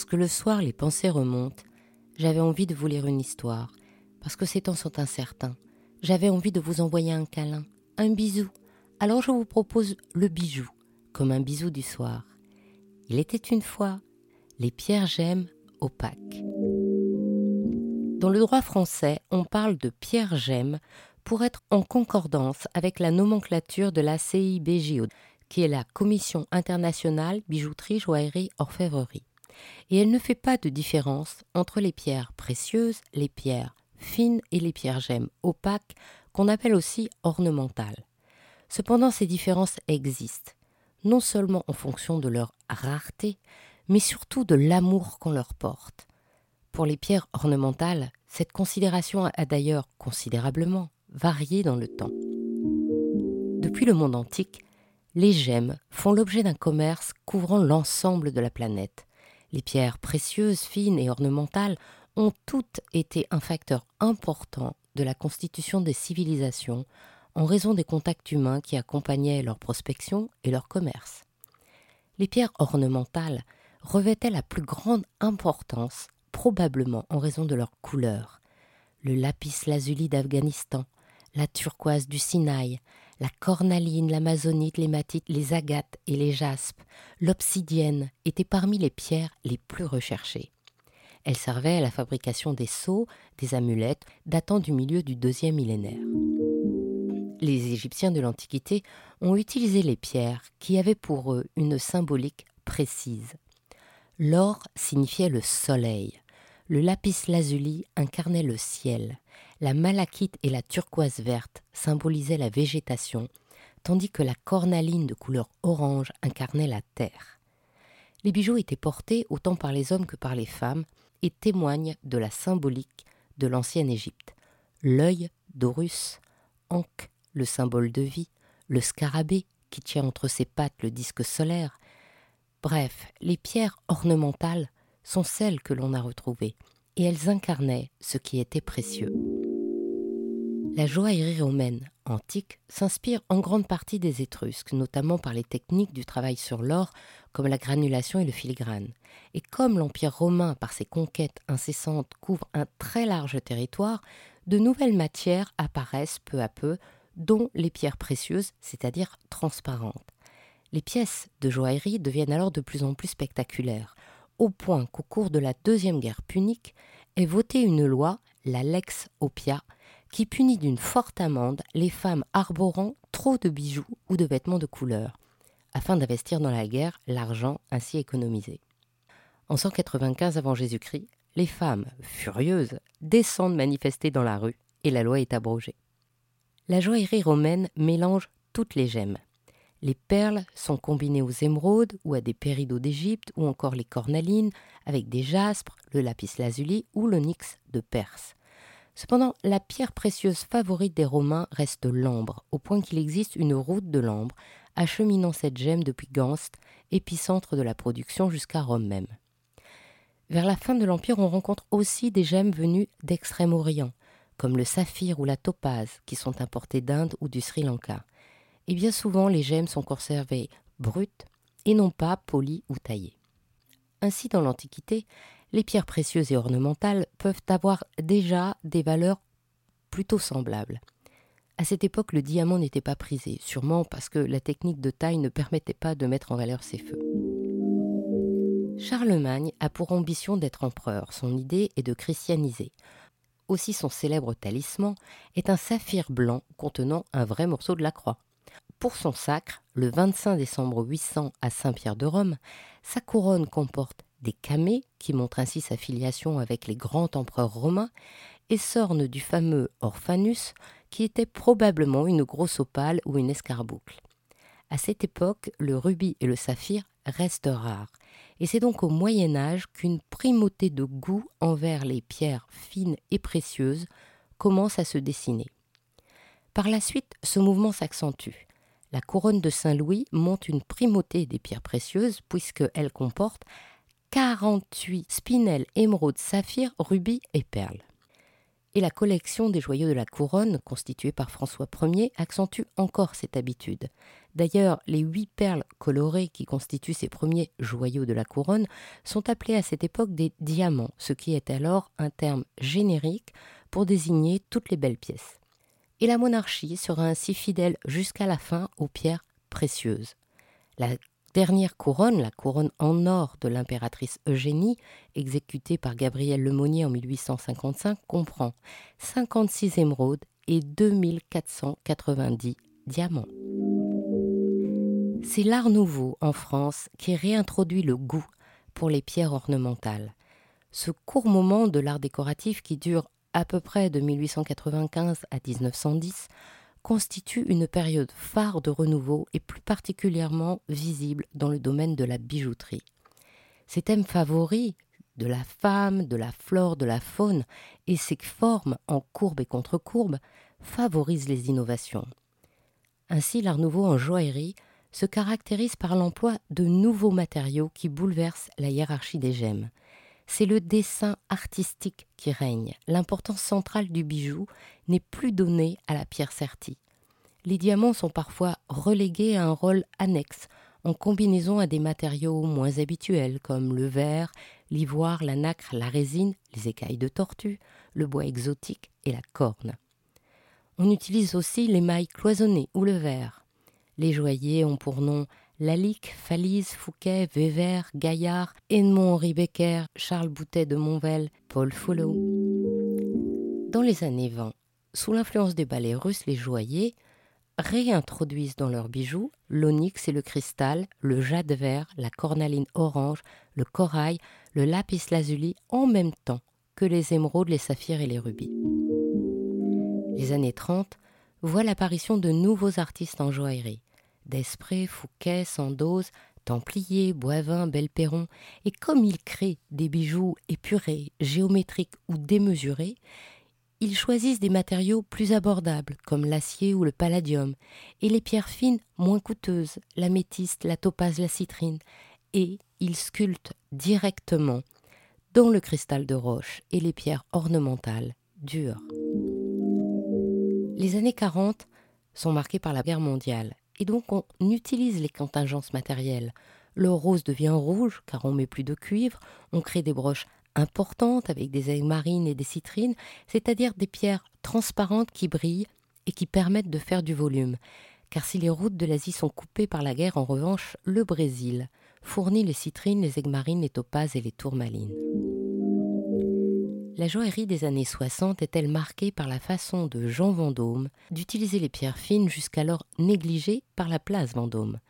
Parce que le soir, les pensées remontent, j'avais envie de vous lire une histoire, parce que ces temps sont incertains. J'avais envie de vous envoyer un câlin, un bisou. Alors je vous propose le bijou, comme un bisou du soir. Il était une fois les pierres gemmes opaques. Dans le droit français, on parle de pierres gemmes pour être en concordance avec la nomenclature de la CIBJO, qui est la Commission internationale bijouterie, joaillerie, orfèvrerie. Et elle ne fait pas de différence entre les pierres précieuses, les pierres fines et les pierres gemmes opaques, qu'on appelle aussi ornementales. Cependant, ces différences existent, non seulement en fonction de leur rareté, mais surtout de l'amour qu'on leur porte. Pour les pierres ornementales, cette considération a d'ailleurs considérablement varié dans le temps. Depuis le monde antique, les gemmes font l'objet d'un commerce couvrant l'ensemble de la planète. Les pierres précieuses, fines et ornementales ont toutes été un facteur important de la constitution des civilisations en raison des contacts humains qui accompagnaient leur prospection et leur commerce. Les pierres ornementales revêtaient la plus grande importance, probablement en raison de leur couleur. Le lapis lazuli d'Afghanistan, la turquoise du Sinaï, la cornaline, l'amazonite, l'hématite, les agates et les jaspes, l'obsidienne étaient parmi les pierres les plus recherchées. Elles servaient à la fabrication des sceaux, des amulettes, datant du milieu du deuxième millénaire. Les Égyptiens de l'Antiquité ont utilisé les pierres qui avaient pour eux une symbolique précise. L'or signifiait le soleil, le lapis lazuli incarnait le ciel, la malachite et la turquoise verte symbolisaient la végétation, tandis que la cornaline de couleur orange incarnait la terre. Les bijoux étaient portés autant par les hommes que par les femmes et témoignent de la symbolique de l'ancienne Égypte. L'œil d'Horus, Ankh, le symbole de vie, le scarabée qui tient entre ses pattes le disque solaire. Bref, les pierres ornementales sont celles que l'on a retrouvées, et elles incarnaient ce qui était précieux. La joaillerie romaine antique s'inspire en grande partie des Étrusques, notamment par les techniques du travail sur l'or, comme la granulation et le filigrane. Et comme l'Empire romain, par ses conquêtes incessantes, couvre un très large territoire, de nouvelles matières apparaissent peu à peu, dont les pierres précieuses, c'est-à-dire transparentes. Les pièces de joaillerie deviennent alors de plus en plus spectaculaires, au point qu'au cours de la Deuxième Guerre punique est votée une loi, la Lex Opia, qui punit d'une forte amende les femmes arborant trop de bijoux ou de vêtements de couleur, afin d'investir dans la guerre l'argent ainsi économisé. En 195 avant Jésus-Christ, les femmes, furieuses, descendent manifester dans la rue et la loi est abrogée. La joaillerie romaine mélange toutes les gemmes. Les perles sont combinées aux émeraudes ou à des péridots d'Égypte ou encore les cornalines avec des jaspres, le lapis lazuli ou l'onyx de Perse. Cependant, la pierre précieuse favorite des Romains reste l'ambre, au point qu'il existe une route de l'ambre acheminant cette gemme depuis Ganst, épicentre de la production, jusqu'à Rome même. Vers la fin de l'Empire, on rencontre aussi des gemmes venues d'Extrême-Orient, comme le saphir ou la topaze, qui sont importées d'Inde ou du Sri Lanka. Et bien souvent, les gemmes sont conservées brutes et non pas polies ou taillées. Ainsi, dans l'Antiquité, les pierres précieuses et ornementales peuvent avoir déjà des valeurs plutôt semblables. À cette époque, le diamant n'était pas prisé, sûrement parce que la technique de taille ne permettait pas de mettre en valeur ces feux. Charlemagne a pour ambition d'être empereur. Son idée est de christianiser. Aussi son célèbre talisman est un saphir blanc contenant un vrai morceau de la croix. Pour son sacre, le 25 décembre 800 à Saint-Pierre de Rome, sa couronne comporte des camées, qui montrent ainsi sa filiation avec les grands empereurs romains, et s'orne du fameux Orphanus, qui était probablement une grosse opale ou une escarboucle. À cette époque, le rubis et le saphir restent rares, et c'est donc au Moyen Âge qu'une primauté de goût envers les pierres fines et précieuses commence à se dessiner. Par la suite, ce mouvement s'accentue. La couronne de Saint-Louis montre une primauté des pierres précieuses puisqu'elle comporte 48 spinels, émeraudes, saphirs, rubis et perles. Et la collection des joyaux de la couronne, constituée par François Ier, accentue encore cette habitude. D'ailleurs, les huit perles colorées qui constituent ces premiers joyaux de la couronne sont appelées à cette époque des diamants, ce qui est alors un terme générique pour désigner toutes les belles pièces. Et la monarchie sera ainsi fidèle jusqu'à la fin aux pierres précieuses. La dernière couronne, la couronne en or de l'impératrice Eugénie, exécutée par Gabriel Lemonnier en 1855, comprend 56 émeraudes et 2490 diamants. C'est l'art nouveau en France qui réintroduit le goût pour les pierres ornementales. Ce court moment de l'art décoratif qui dure à peu près de 1895 à 1910 constitue une période phare de renouveau et plus particulièrement visible dans le domaine de la bijouterie. Ces thèmes favoris de la femme, de la flore, de la faune et ses formes en courbe et contre-courbe favorisent les innovations. Ainsi, l'art nouveau en joaillerie se caractérise par l'emploi de nouveaux matériaux qui bouleversent la hiérarchie des gemmes. C'est le dessin artistique qui règne. L'importance centrale du bijou n'est plus donnée à la pierre sertie. Les diamants sont parfois relégués à un rôle annexe, en combinaison à des matériaux moins habituels comme le verre, l'ivoire, la nacre, la résine, les écailles de tortue, le bois exotique et la corne. On utilise aussi l'émail cloisonné ou le verre. Les joailliers ont pour nom Lalique, Falise, Fouquet, Vévert, Gaillard, Edmond-Henri Becker, Charles Boutet de Monvel, Paul Follow. Dans les années 20, sous l'influence des ballets russes, les joailliers réintroduisent dans leurs bijoux l'onyx et le cristal, le jade vert, la cornaline orange, le corail, le lapis lazuli en même temps que les émeraudes, les saphirs et les rubis. Les années 30 voient l'apparition de nouveaux artistes en joaillerie. Desprez, Fouquet, Sandoz, Templier, Boivin, Belperron, et comme ils créent des bijoux épurés, géométriques ou démesurés, ils choisissent des matériaux plus abordables, comme l'acier ou le palladium, et les pierres fines moins coûteuses, l'améthyste, la topaze, la citrine, et ils sculptent directement dans le cristal de roche et les pierres ornementales dures. Les années 40 sont marquées par la guerre mondiale et donc on utilise les contingences matérielles. Le rose devient rouge car on met plus de cuivre, on crée des broches importantes avec des aigues marines et des citrines, c'est-à-dire des pierres transparentes qui brillent et qui permettent de faire du volume. Car si les routes de l'Asie sont coupées par la guerre, en revanche, le Brésil fournit les citrines, les aigues marines, les topazes et les tourmalines. La joaillerie des années 60 est-elle marquée par la façon de Jean Vendôme d'utiliser les pierres fines jusqu'alors négligées par la place Vendôme?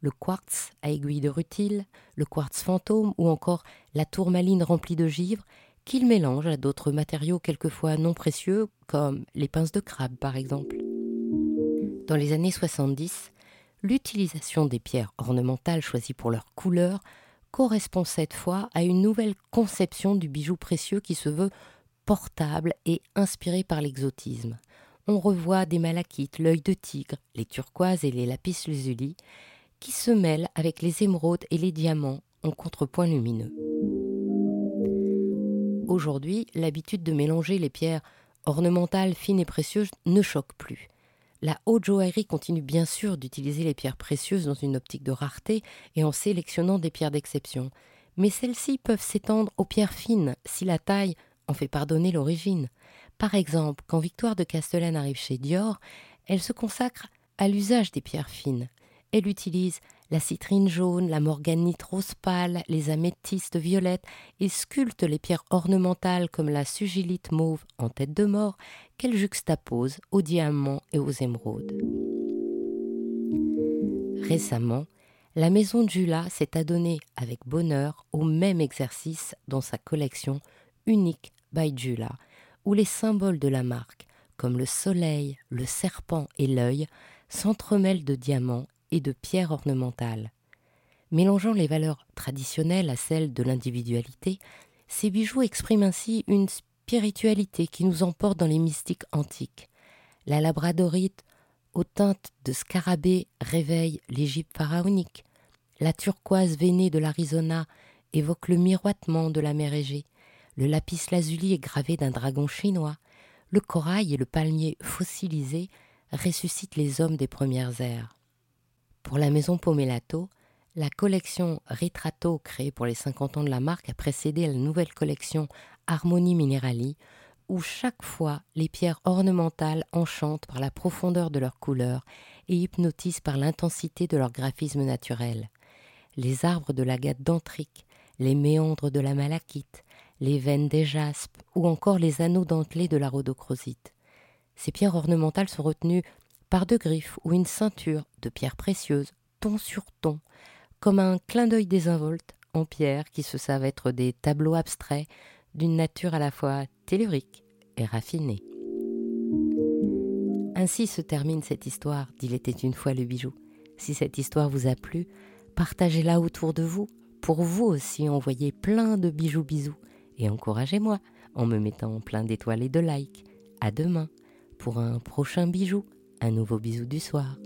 Le quartz à aiguille de rutile, le quartz fantôme ou encore la tourmaline remplie de givre qu'il mélange à d'autres matériaux quelquefois non précieux comme les pinces de crabe par exemple. Dans les années 70, l'utilisation des pierres ornementales choisies pour leur couleur correspond cette fois à une nouvelle conception du bijou précieux qui se veut portable et inspiré par l'exotisme. On revoit des malachites, l'œil de tigre, les turquoises et les lapis lazuli qui se mêlent avec les émeraudes et les diamants en contrepoint lumineux. Aujourd'hui, l'habitude de mélanger les pierres ornementales fines et précieuses ne choque plus. La haute joaillerie continue bien sûr d'utiliser les pierres précieuses dans une optique de rareté et en sélectionnant des pierres d'exception. Mais celles-ci peuvent s'étendre aux pierres fines si la taille en fait pardonner l'origine. Par exemple, quand Victoire de Castellane arrive chez Dior, elle se consacre à l'usage des pierres fines. Elle utilise la citrine jaune, la morganite rose pâle, les améthystes violettes et sculpte les pierres ornementales comme la sugilite mauve en tête de mort qu'elle juxtapose aux diamants et aux émeraudes. Récemment, la maison Jula s'est adonnée avec bonheur au même exercice dans sa collection unique by Jula, où les symboles de la marque, comme le soleil, le serpent et l'œil, s'entremêlent de diamants et de pierres ornementales. Mélangeant les valeurs traditionnelles à celles de l'individualité, ces bijoux expriment ainsi une spiritualité qui nous emporte dans les mystiques antiques. La labradorite, aux teintes de scarabée, réveille l'Égypte pharaonique. La turquoise veinée de l'Arizona évoque le miroitement de la mer Égée. Le lapis lazuli est gravé d'un dragon chinois. le corail et le palmier fossilisés ressuscitent les hommes des premières ères. Pour la maison Pomelato, la collection Ritrato créée pour les 50 ans de la marque a précédé la nouvelle collection Harmonie Minerali, où chaque fois les pierres ornementales enchantent par la profondeur de leurs couleurs et hypnotisent par l'intensité de leur graphisme naturel. Les arbres de l'agate dentrique, les méandres de la malachite, les veines des jaspes ou encore les anneaux dentelés de la rhodochrosite. Ces pierres ornementales sont retenues par deux griffes ou une ceinture de pierres précieuses, ton sur ton, comme un clin d'œil désinvolte en pierre qui se savent être des tableaux abstraits d'une nature à la fois tellurique et raffinée. Ainsi se termine cette histoire d'Il était une fois le bijou. Si cette histoire vous a plu, partagez-la autour de vous. Pour vous aussi, envoyez plein de bijoux bisous et encouragez-moi en me mettant plein d'étoiles et de likes. À demain pour un prochain bijou, un nouveau bisou du soir.